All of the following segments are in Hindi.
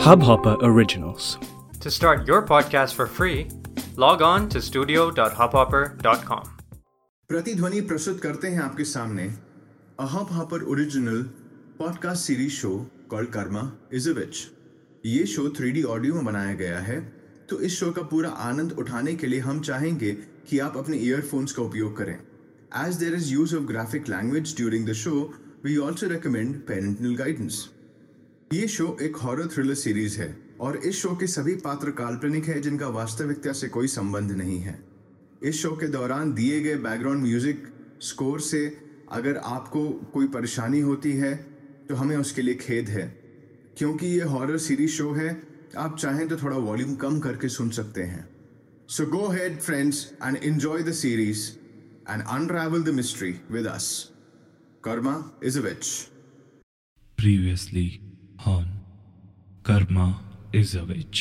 Hubhopper Originals. To start your podcast for free, log on to studio.hubhopper.com. प्रतिध्वनि प्रस्तुत करते हैं आपके सामने a Hub Hopper original podcast series show called Karma is a witch ये शो 3D ऑडियो में बनाया गया है तो इस शो का पूरा आनंद उठाने के लिए हम चाहेंगे कि आप अपने ईयरफोन्स का उपयोग करें as there is use of graphic language during the show we also recommend parental guidance ये शो एक हॉरर थ्रिलर सीरीज़ है और इस शो के सभी पात्र काल्पनिक है जिनका वास्तविकता से कोई संबंध नहीं है। इस शो के दौरान दिए गए बैकग्राउंड म्यूज़िक स्कोर से अगर आपको कोई परेशानी होती है तो हमें उसके लिए खेद है। क्योंकि ये हॉरर सीरीज़ शो है, आप चाहें तो थोड़ा वॉल्यूम कम करके सुन सकते हैं। So go ahead friends and enjoy the series and unravel the mystery with us Karma is a witch previously on Karma is a witch.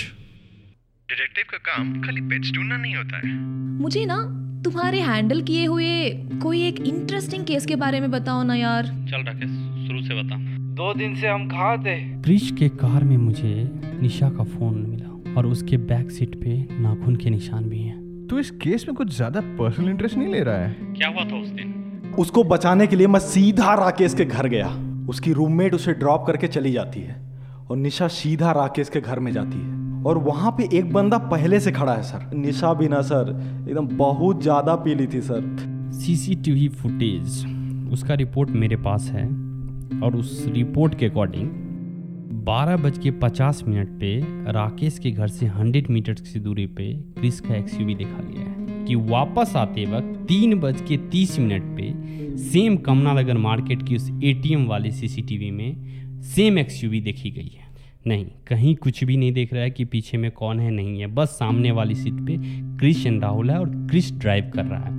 Detective का काम खाली पेट्स ढूंढना नहीं होता है। मुझे ना तुम्हारे हैंडल किए हुए कोई एक इंटरेस्टिंग केस के बारे में बताओ ना यार। चल राकेश शुरू से बता। दो दिन से हम कहाँ थे ब्रिज के कार में मुझे निशा का फ़ोन मिला और उसके बैक सीट पे नाखून के निशान भी हैं। तो इस केस में कुछ ज़्यादा पर्सनल इंटरेस्ट नहीं ले रहा है? क्या हुआ था उस दिन? उसको बचाने के लिए मैं सीधा राकेश के घर गया। उसकी रूममेट उसे ड्रॉप करके चली जाती है और निशा सीधा राकेश के घर में जाती है। और वहाँ पे एक बंदा पहले से खड़ा है, सर। निशा भी ना, सर। एकदम बहुत ज़्यादा पीली थी, सर। CCTV footage. उसका रिपोर्ट मेरे पास है और उस रिपोर्ट के अकॉर्डिंग बारह बज के पचास मिनट पे राकेश के घर से हंड्रेड मीटर की दूरी पे क्रिस का एक्सयूवी देखा गया है। कि वापस आते वक्त तीन बज के तीस मिनट पे सेम कमनानगर मार्केट की उस एटीएम वाले सीसीटीवी में सेम एक्सयूवी देखी गई है। नहीं कहीं कुछ भी नहीं देख रहा है कि पीछे में कौन है नहीं है। बस सामने वाली सीट पे क्रिश राहुल है और क्रिश ड्राइव कर रहा है।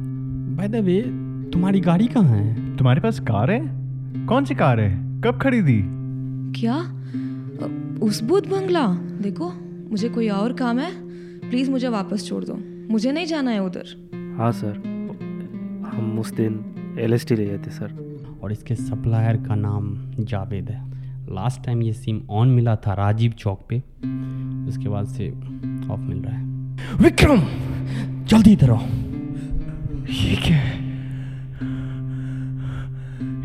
बाय द वे तुम्हारी गाड़ी कहाँ है? तुम्हारे पास कार है? कौन सी कार है? कब खरीदी? क्या? उस बुद्ध बंगला? देखो मुझे कोई और काम है। प्लीज़ मुझे वापस छोड़ दो। मुझे नहीं जाना है उधर। हाँ सर। हम उस दिन एल एस टी ले गए थे सर। और इसके सप्लायर का नाम जावेद है। लास्ट टाइम ये सिम ऑन मिला था राजीव चौक पे। उसके बाद से ऑफ़ मिल रहा है। विक्रम जल्दी इधर आओ। ये क्या है?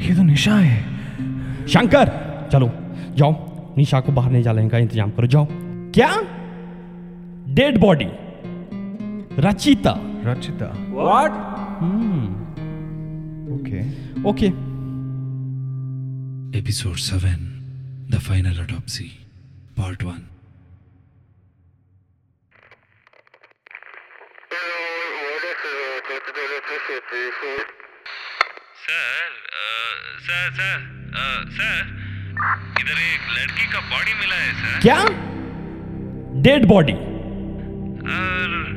ये तो निशा है। शंकर चलो जाओ। निशा को बाहर नहीं जाने का इंतज़ाम करो जाओ। क्या? Dead body Rachita Rachita what okay okay Episode 7 The Final Autopsy, Part 1. Sir sir sir sir इधर एक लड़की का बॉडी मिला है सर क्या? डेड बॉडी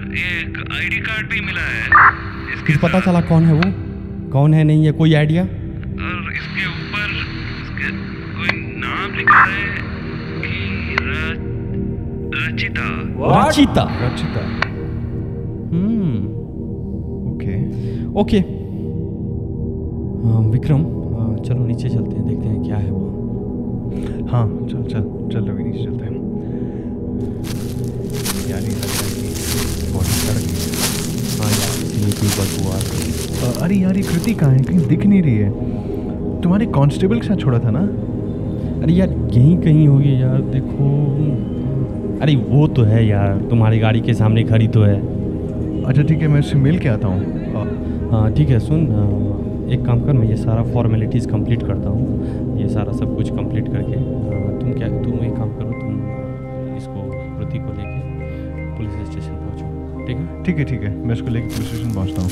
एक आईडी कार्ड भी मिला है। इसके पता चला कौन है वो? कौन है? नहीं है कोई आइडिया और इसके ऊपर इसके कोई नाम लिखा है कि Rachita. Rachita. Rachita. Hmm. Okay. Okay. हाँ, विक्रम। हाँ, चलो नीचे चलते हैं देखते हैं क्या है वो। हाँ चल चल चल रवि नीचे चलते हैं। यार ये है कि हाँ यार इतनी बदबू आ रही अरे यार ये कृति कहाँ है? कहीं दिख नहीं रही है। तुम्हारे कांस्टेबल के साथ छोड़ा था ना? अरे यार यहीं कहीं होगी यार देखो। अरे वो तो है यार तुम्हारी गाड़ी के सामने खड़ी तो है। अच्छा ठीक है मैं उससे मिल के आता हूँ। हाँ ठीक है सुन एक काम कर मैं ये सारा फॉर्मेलिटीज़ कंप्लीट करता हूँ। ये सारा सब कुछ कंप्लीट करके तुम क्या तुम एक काम करो ठीक है ठीक है। मैं उसको लेके पुलिस स्टेशन पहुँचता हूँ।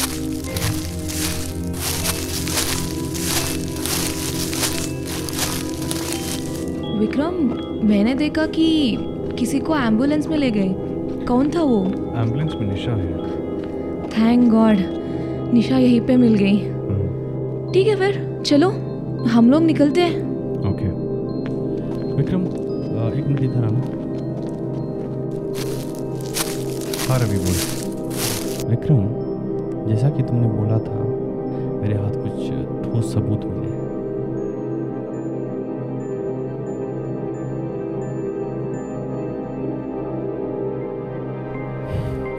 विक्रम मैंने देखा कि किसी को एंबुलेंस में ले गए। कौन था वो? एंबुलेंस में निशा है। थैंक गॉड निशा यहीं पे मिल गई। ठीक है फिर चलो हम लोग निकलते हैं। ओके विक्रम एक मिनट इधर आना। हाँ रवि बोल। विक्रम जैसा कि तुमने बोला था मेरे हाथ कुछ ठोस सबूत मिले।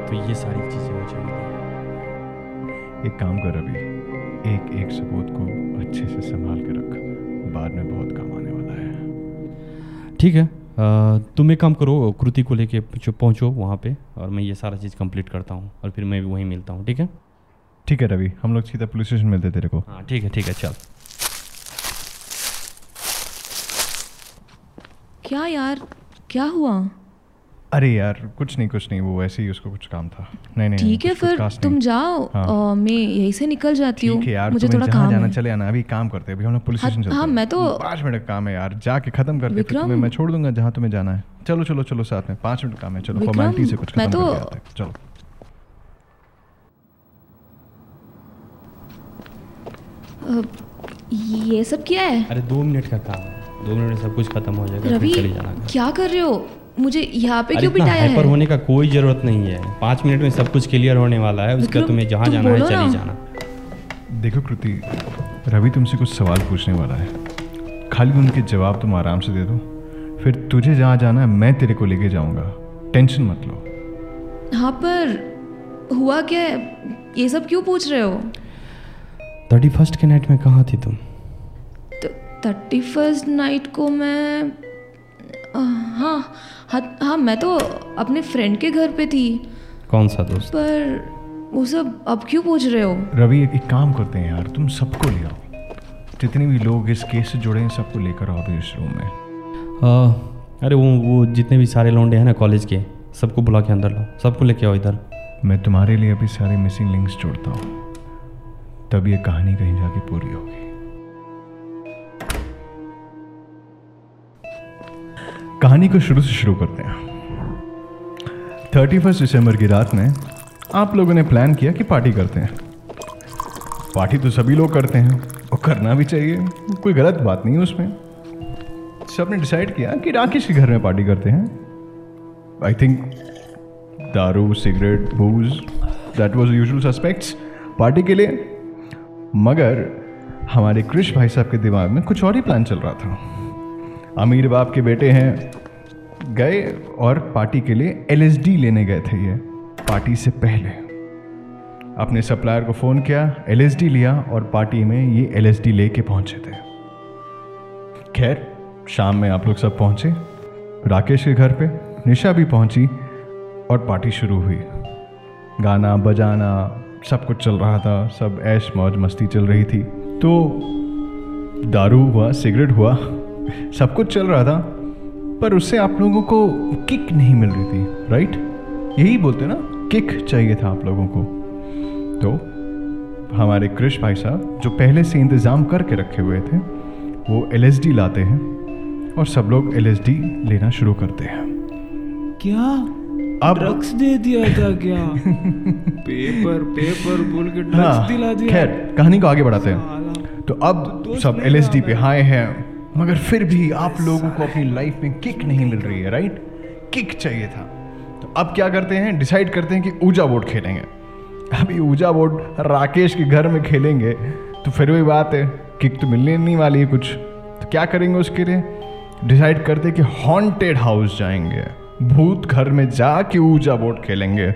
तो ये सारी चीज़ें मुझे मिली। एक काम कर अभी एक एक सबूत को अच्छे से संभाल के रख। बाद में बहुत काम आने वाला है। ठीक है। तुम एक काम करो कृति को लेके जो पहुँचो वहाँ पे और मैं ये सारा चीज़ कंप्लीट करता हूँ और फिर मैं भी वहीं मिलता हूँ ठीक है? ठीक है रवि हम लोग सीधा पुलिस स्टेशन मिलते तेरे को। हाँ ठीक है ठीक है चल। क्या यार क्या हुआ? अरे यार कुछ नहीं कुछ नहीं वो वैसे ही उसको कुछ काम था। नहीं नहीं ठीक है फिर तुम जाओ हाँ। अ, मैं यहीं से निकल जाती हूँ। है मुझे थोड़ा काम जाना चले आना अभी काम करते हैं। अभी हम लोग पुलिस हाँ- स्टेशन चलते हाँ, मैं तो- पाँच मिनट काम है यार जाके खत्म करते हैं तुम्हें मैं छोड़ दूँगा जहाँ तुम्हें जाना है। चलो चलो चलो साथ में पाँच मिनट काम है चलो फॉर्मेलिटी से कुछ मैं खत्म तो- हैं। चलो। ये सब क्या है? अरे दो मिनट का काम है। दो मिनट में सब कुछ खत्म हो जाएगा रवि फिर चले जाना। क्या कर रहे हो? मुझे यहाँ पे क्यों बिठाया हाइपर है? होने का कोई ज़रूरत नहीं है। पाँच मिनट में सब कुछ क्लियर होने वाला है उसका तुम्हें जहाँ जाना है चले जाना। देखो कृति रवि तुमसे कुछ सवाल पूछने वाला है। खाली उनके जवाब तुम आराम से दे दो। फिर तुझे जहाँ जाना है मैं तेरे को लेके जाऊँगा। टेंशन मत लो। हाँ पर हुआ क्या है? ये सब क्यों पूछ रहे हो? थर्टी फ़र्स्ट के नाइट में कहाँ थी तुम? थर्टी फ़र्स्ट नाइट को मैं हाँ हाँ हाँ मैं तो अपने फ्रेंड के घर पे थी। कौन सा दोस्त? पर वो सब अब क्यों पूछ रहे हो? रवि एक काम करते हैं यार तुम सबको ले आओ। जितने भी लोग इस केस से जुड़े हैं सबको लेकर आओ अभी इस रूम में। आ, अरे वो वो जितने भी सारे लौंडे हैं ना कॉलेज के सबको बुला के अंदर लो सबको लेके आओ इधर। मैं तुम्हारे लिए अभी सारे मिसिंग लिंक्स जोड़ता हूँ। तब ये कहानी कहीं जाके पूरी होगी। कहानी को शुरू से शुरू करते हैं। थर्टी फ़र्स्ट दिसंबर की रात में आप लोगों ने प्लान किया कि पार्टी करते हैं। पार्टी तो सभी लोग करते हैं, और करना भी चाहिए, कोई गलत बात नहीं है उसमें। सबने डिसाइड किया कि राकेश के घर में पार्टी करते हैं। आई थिंक दारू cigarette booze that was usual suspects party के लिए। मगर हमारे कृष भाई साहब के दिमाग में कुछ और ही प्लान चल रहा था। अमीर बाप के बेटे हैं, गए और पार्टी के लिए एलएसडी लेने गए थे ये, पार्टी से पहले। अपने सप्लायर को फ़ोन किया एलएसडी लिया और पार्टी में ये एलएसडी लेके पहुँचे थे। खैर, शाम में आप लोग सब पहुँचे, राकेश के घर पे निशा भी पहुँची और पार्टी शुरू हुई। गाना, बजाना, सब कुछ चल रहा था, सब ऐश मौज मस्ती चल रही थी। तो दारू हुआ, सिगरेट हुआ सब कुछ चल रहा था पर उससे आप लोगों को किक नहीं मिल रही थी राइट यही बोलते ना किक चाहिए था आप लोगों को। तो हमारे कृष भाई साहब जो पहले से इंतज़ाम करके रखे हुए थे वो एलएसडी लाते हैं और सब लोग एलएसडी लेना शुरू करते हैं। क्या? अब ड्रग्स दे दिया था क्या? पेपर पेपर बोल के ड्रग्स हाँ, दिला दिया। खैर कहानी को आगे बढ़ाते हैं। तो अब सब एल पे हाई हैं। मगर फिर भी आप लोगों को अपनी लाइफ में किक नहीं मिल रही है राइट किक चाहिए था। तो अब क्या करते हैं? डिसाइड करते हैं कि ऊजा बोर्ड खेलेंगे। अभी ऊजा बोर्ड राकेश के घर में खेलेंगे तो फिर वही बात है किक तो मिलने नहीं वाली है कुछ। तो क्या करेंगे उसके लिए? डिसाइड करते हैं कि हॉन्टेड हाउस जाएँगे। भूत घर में जाके ऊजा बोर्ड खेलेंगे।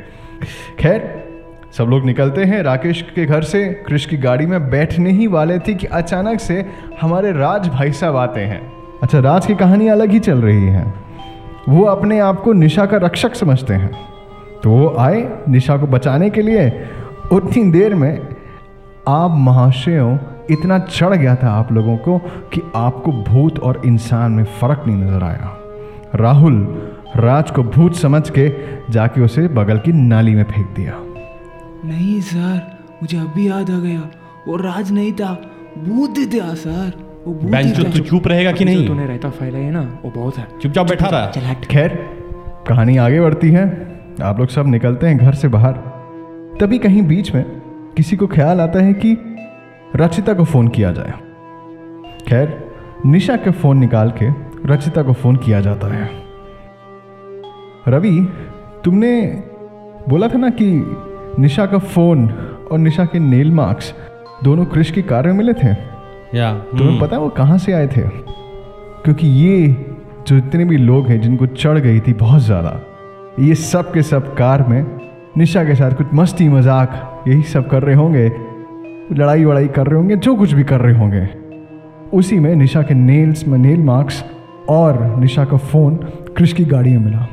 खैर सब लोग निकलते हैं राकेश के घर से। कृष की गाड़ी में बैठने ही वाले थे कि अचानक से हमारे राज भाई साहब आते हैं। अच्छा राज की कहानी अलग ही चल रही है। वो अपने आप को निशा का रक्षक समझते हैं। तो वो आए निशा को बचाने के लिए। उतनी देर में आप महाशयों, इतना चढ़ गया था आप लोगों को कि आपको भूत और इंसान में फ़र्क नहीं नज़र आया। राहुल, राज को भूत समझ के जाके उसे बगल की नाली में फेंक दिया। नहीं सर मुझे अभी याद आ गया। वो राज नहीं था। भूत था सर। वो भूत बेंचो था। तू चुप रहेगा कि नहीं? तूने रहता फैला है ना वो बहुत है। चुपचाप बैठा रहा। चल हट खैर कहानी आगे बढ़ती है। आप लोग सब निकलते हैं घर से बाहर। तभी कहीं बीच में किसी को ख्याल आता है कि रचिता को फ़ोन किया जाए। खैर निशा के फ़ोन निकाल के रचिता को फ़ोन किया जाता है। रवि तुमने बोला था ना कि निशा का फ़ोन और निशा के नेल मार्क्स दोनों क्रिश की कार में मिले थे। या तुम्हें हम्म, पता है वो कहाँ से आए थे? क्योंकि ये जो जितने भी लोग हैं जिनको चढ़ गई थी बहुत ज़्यादा ये सब के सब कार में निशा के साथ कुछ मस्ती मज़ाक यही सब कर रहे होंगे लड़ाई वड़ाई कर रहे होंगे जो कुछ भी कर रहे होंगे। उसी में निशा के नेल्स में नेल मार्क्स और निशा का फ़ोन क्रिश की गाड़ी में मिला।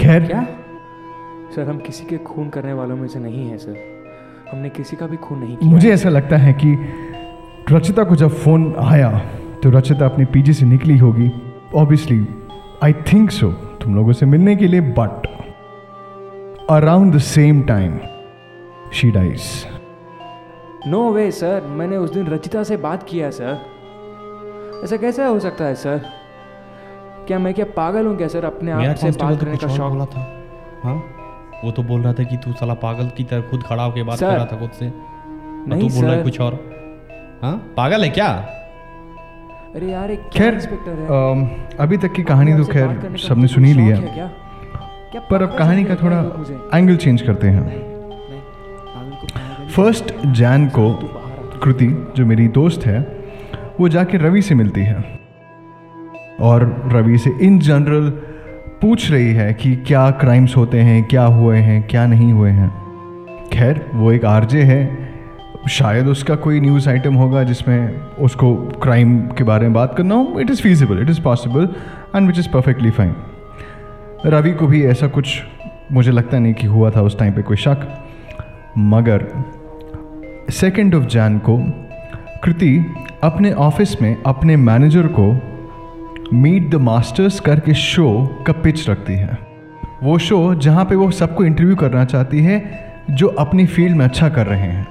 खैर क्या? सर हम किसी के खून करने वालों में से नहीं हैं सर। हमने किसी का भी खून नहीं किया मुझे ऐसा लगता है कि रचिता को जब फ़ोन आया तो रचिता अपने पीजी से निकली होगी। ऑब्वियसली आई थिंक सो तुम लोगों से मिलने के लिए but around the same time she dies no way sir मैंने उस दिन रचिता से बात किया सर ऐसा कैसा हो सकता है सर क्या मैं क्या पागल हूँ क्या सर अपने आप से बात तो करने का शौक था। हाँ? वो तो बोल रहा था कि तू साला पागल की तरह खुद खड़ा होकर बात कर रहा था खुद से। नहीं तू बोल रहा है कुछ और। हाँ? पागल है क्या? अरे यार एक खैर है। अभी तक की कहानी तो खैर सबने सुनी लिया। है पर अब कहानी का थोड़ा? एंगल चेंज करते हैं। फ़र्स्ट जैन को कृति जो मेरी दोस्त है वो जाके रवि से मिलती है। और रवि से इन जनरल पूछ रही है कि क्या क्राइम्स होते हैं, क्या हुए हैं, क्या नहीं हुए हैं। खैर, वो एक आरजे है। शायद उसका कोई न्यूज़ आइटम होगा जिसमें उसको क्राइम के बारे में बात करना हो। It is feasible it is possible and which is perfectly fine Ravi को भी ऐसा कुछ मुझे लगता नहीं कि हुआ था उस टाइम पे कोई शक। मगर सेकेंड ऑफ़ जैन को कृति अपने ऑफ़िस में अपने मैनेजर को मीट द मास्टर्स करके शो का पिच रखती है। वो शो जहाँ पे वो सबको इंटरव्यू करना चाहती है, जो अपनी फ़ील्ड में अच्छा कर रहे हैं।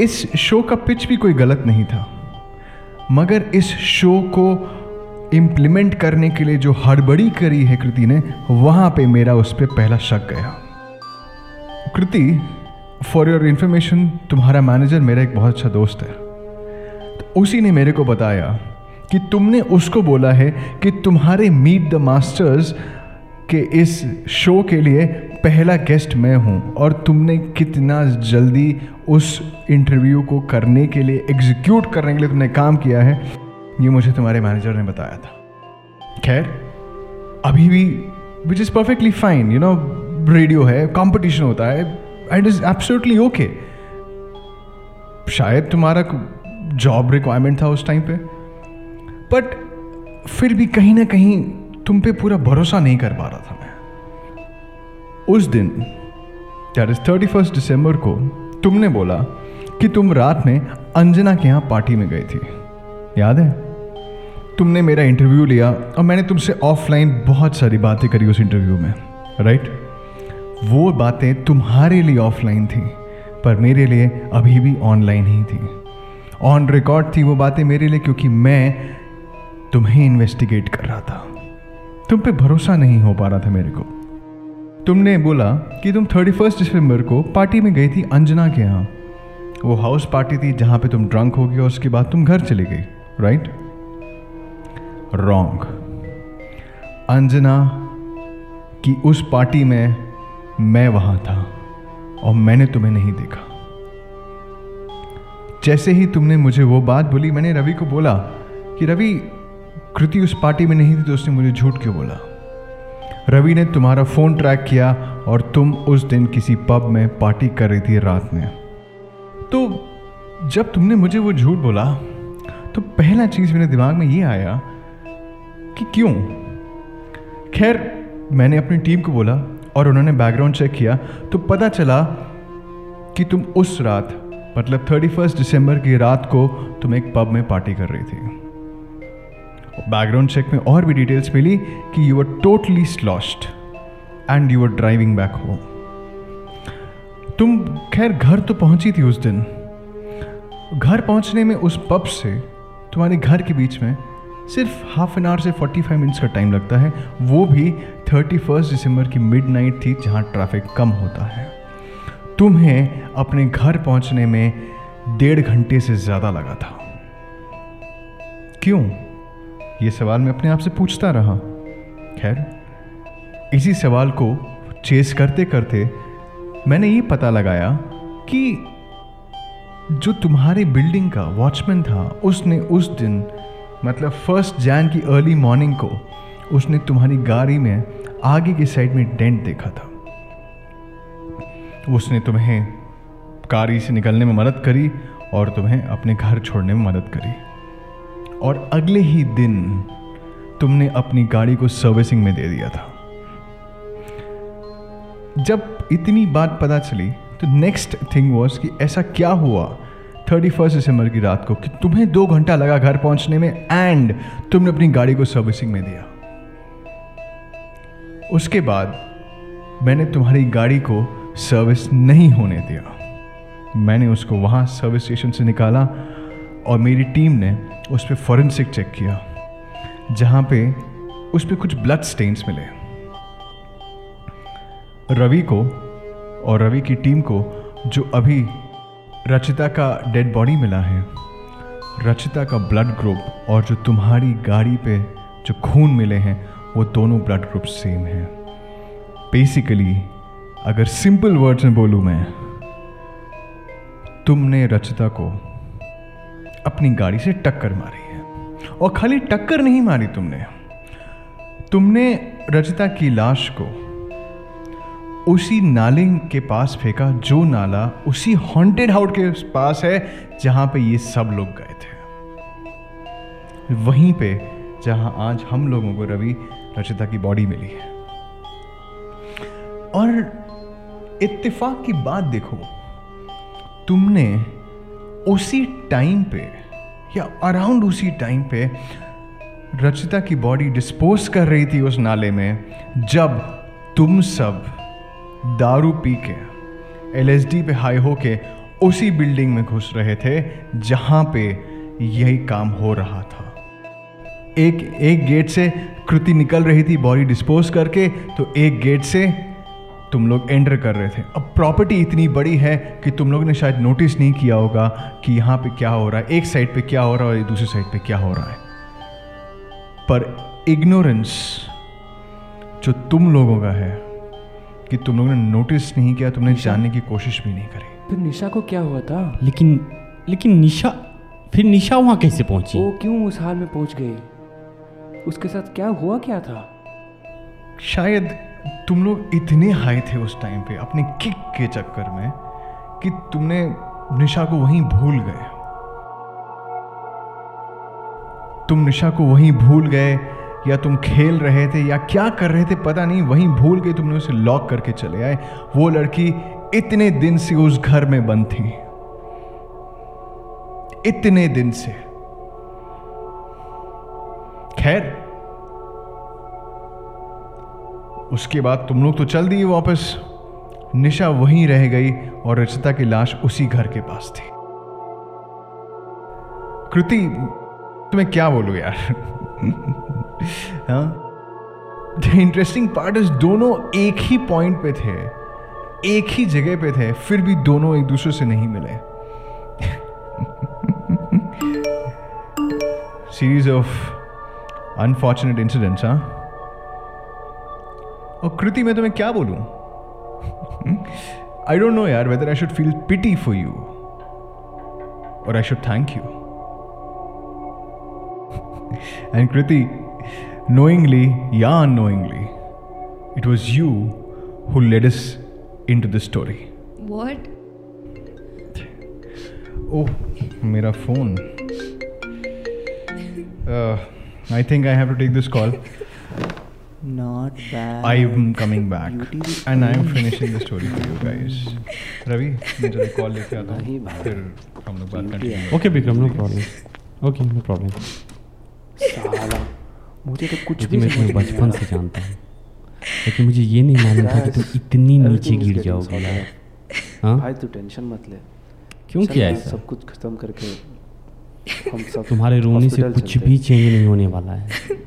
इस शो का पिच भी कोई गलत नहीं था। मगर इस शो को इम्प्लीमेंट करने के लिए जो हड़बड़ी करी है कृति ने, वहाँ पे मेरा उस पर पहला शक गया। कृति फॉर योर इन्फॉर्मेशन तुम्हारा मैनेजर मेरा एक बहुत अच्छा दोस्त है। तो उसी ने मेरे को बताया कि तुमने उसको बोला है कि तुम्हारे मीट द मास्टर्स के इस शो के लिए पहला गेस्ट मैं हूँ और तुमने कितना जल्दी उस इंटरव्यू को करने के लिए एग्जीक्यूट करने के लिए तुमने काम किया है, ये मुझे तुम्हारे मैनेजर ने बताया था। खैर, अभी भी which is perfectly fine you know radio है कंपटीशन होता है एंड इज़ एब्सोल्युटली ओके शायद तुम्हारा जॉब रिक्वायरमेंट था उस टाइम पे। बट फिर भी कहीं ना कहीं तुम पे पूरा भरोसा नहीं कर पा रहा था मैं। उस दिन that is thirty first December को, तुमने बोला कि तुम रात में अंजना के यहाँ पार्टी में गई थी। याद है? तुमने मेरा इंटरव्यू लिया और मैंने तुमसे ऑफलाइन बहुत सारी बातें करी उस इंटरव्यू में राइट वो बातें तुम्हारे लिए ऑफलाइन थी, पर मेरे लिए अभी भी ऑनलाइन ही थी। ऑन रिकॉर्ड थी वो बातें मेरे लिए, क्योंकि मैं तुम्हें इन्वेस्टिगेट कर रहा था। तुम पे भरोसा नहीं हो पा रहा था मेरे को। तुमने बोला कि तुम थर्टी फ़र्स्ट दिसंबर को पार्टी में गई थी अंजना के यहाँ। वो हाउस पार्टी थी जहाँ पे तुम ड्रंक हो और उसके बाद तुम घर चली गई राइट रॉन्ग अंजना की उस पार्टी में मैं वहाँ था और मैंने तुम्हें नहीं देखा। जैसे ही तुमने मुझे वो बात बोली, मैंने रवि को बोला कि रवि कृति उस पार्टी में नहीं थी तो उसने मुझे झूठ क्यों बोला? रवि ने तुम्हारा फ़ोन ट्रैक किया और तुम उस दिन किसी पब में पार्टी कर रही थी रात में। तो जब तुमने मुझे वो झूठ बोला तो पहला चीज़ मेरे दिमाग में ये आया कि क्यों? खैर, मैंने अपनी टीम को बोला और उन्होंने बैकग्राउंड चेक किया तो पता चला कि तुम उस रात मतलब थर्टी फ़र्स्ट दिसंबर की रात को तुम एक पब में पार्टी कर रही थी। बैकग्राउंड चेक में और भी डिटेल्स मिली कि you are totally lost and you are driving back home तुम खैर घर तो पहुँची थी उस दिन। घर पहुँचने में उस पब से, तुम्हारे घर के बीच में सिर्फ़ हाफ़ एन आवर से 45 मिनट्स का टाइम लगता है। वो भी थर्टी फ़र्स्ट दिसंबर की मिड नाइट थी जहाँ ट्रैफ़िक कम होता है। तुम्हें अपने घर पहुँचने में डेढ़ घंटे से ज़्यादा लगा था। क्यों? ये सवाल मैं अपने आप से पूछता रहा। खैर, इसी सवाल को चेस करते करते मैंने ये पता लगाया कि जो तुम्हारी बिल्डिंग का वॉचमैन था, उसने उस दिन मतलब फ़र्स्ट जैन की अर्ली मॉर्निंग को, उसने तुम्हारी गाड़ी में आगे की साइड में डेंट देखा था। उसने तुम्हें कारी से निकलने में मदद करी और तुम्हें अपने घर छोड़ने में मदद करी। और अगले ही दिन तुमने अपनी गाड़ी को सर्विसिंग में दे दिया था। जब इतनी बात पता चली तो नेक्स्ट थिंग वॉज़ कि ऐसा क्या हुआ थर्टी फ़र्स्ट दिसंबर की रात को कि तुम्हें दो घंटा लगा घर पहुँचने में एंड तुमने अपनी गाड़ी को सर्विसिंग में दिया। उसके बाद मैंने तुम्हारी गाड़ी को सर्विस नहीं होने दिया। मैंने उसको वहाँ सर्विस स्टेशन से निकाला और मेरी टीम ने उस पर फॉरेंसिक चेक किया, जहाँ पे उस पर कुछ ब्लड स्टेन्स मिले। रवि को और रवि की टीम को, जो अभी रचिता का डेड बॉडी मिला है, रचिता का ब्लड ग्रुप और जो तुम्हारी गाड़ी पे जो खून मिले हैं, वो दोनों ब्लड ग्रुप सेम हैं। बेसिकली अगर सिंपल वर्ड्स में बोलूँ मैं, तुमने रचिता को अपनी गाड़ी से टक्कर मारी है। और खाली टक्कर नहीं मारी तुमने। तुमने रचिता की लाश को उसी नाले के पास फेंका, जो नाला उसी हॉन्टेड हाउस के पास है, जहाँ पे ये सब लोग गए थे। वहीं पे जहाँ आज हम लोगों को रवि रचिता की बॉडी मिली है। और इत्तेफाक की बात देखो, तुमने उसी टाइम पे, या अराउंड उसी टाइम पे, रचिता की बॉडी डिस्पोज कर रही थी उस नाले में, जब तुम सब दारू पी के एलएसडी पे हाई होके उसी बिल्डिंग में घुस रहे थे, जहाँ पे यही काम हो रहा था। एक एक गेट से कृति निकल रही थी बॉडी डिस्पोज करके तो एक गेट से तुम लोग एंटर कर रहे थे। अब प्रॉपर्टी इतनी बड़ी है कि तुम लोग ने शायद नोटिस नहीं किया होगा कि यहाँ पे क्या हो रहा है। एक साइड पे क्या हो रहा है और दूसरी साइड पे क्या हो रहा है। पर इग्नोरेंस जो तुम लोगों का है कि तुम लोगों ने नोटिस नहीं किया तुमने जानने की कोशिश भी नहीं करी। फिर निशा को क्या हुआ था? लेकिन लेकिन निशा फिर निशा वहाँ कैसे पहुँची? वो क्यों उस हाल में पहुँच गई? उसके साथ क्या हुआ क्या था? शायद तुम लोग इतने हाई थे उस टाइम पे, अपने किक के चक्कर में, कि तुमने निशा को वहीं भूल गए। तुम निशा को वहीं भूल गए, या तुम खेल रहे थे, या क्या कर रहे थे, पता नहीं, वहीं भूल के तुमने उसे लॉक करके चले आए। वो लड़की इतने दिन से उस घर में बंद थी। इतने दिन से। खैर उसके बाद तुम लोग तो चल दिए वापस। निशा वहीं रह गई और रचिता की लाश उसी घर के पास थी। कृति, तुम्हें क्या बोलूँ यार? द इंटरेस्टिंग पार्ट इज़ दोनों एक ही पॉइंट पे थे। एक ही जगह पे थे, फिर भी दोनों एक दूसरे से नहीं मिले। सीरीज़ ऑफ़ अनफॉर्चुनेट इंसिडेंट्स हाँ? और कृति मैं तुम्हें क्या बोलू? आई डोंट नो यार whether I should feel pity for you और I should thank you and Kriti knowingly या unknowingly it was you who led into this story what oh मेरा phone I think I have to take this call Not bad. I am coming back and I am finishing the story for you guys. Ravi मैं जरा कॉल लेके आता हूँ फिर हम लोग बात continue okay Vikram no problem okay no problem साला मुझे तो कुछ भी मैं तुम्हें बचपन से जानता हूँ। लेकिन मुझे ये नहीं मालूम था कि तुम इतनी नीचे गिर जाओगे। हाँ? भाई तू टेंशन मत ले। क्यों किया ऐसा? सब कुछ खत्म करके हम सब तुम्हारे रोने से कुछ भी चेंज नहीं होने वाला है।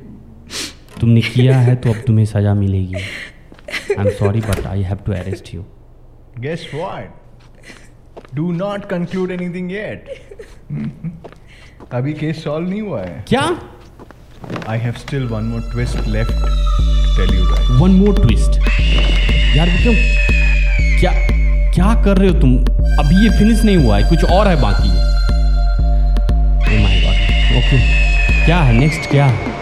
तुमने किया है तो अब तुम्हें सजा मिलेगी। I am sorry but I have to arrest you Guess what? Do not conclude anything yet. अभी केस सॉल्व नहीं हुआ है। क्या? I have still one more twist left tell you guys one more twist यार विक्रम क्या क्या कर रहे हो तुम? अभी ये फिनिश नहीं हुआ है कुछ और है बाकी। माय गॉड ओके क्या है? नेक्स्ट क्या? है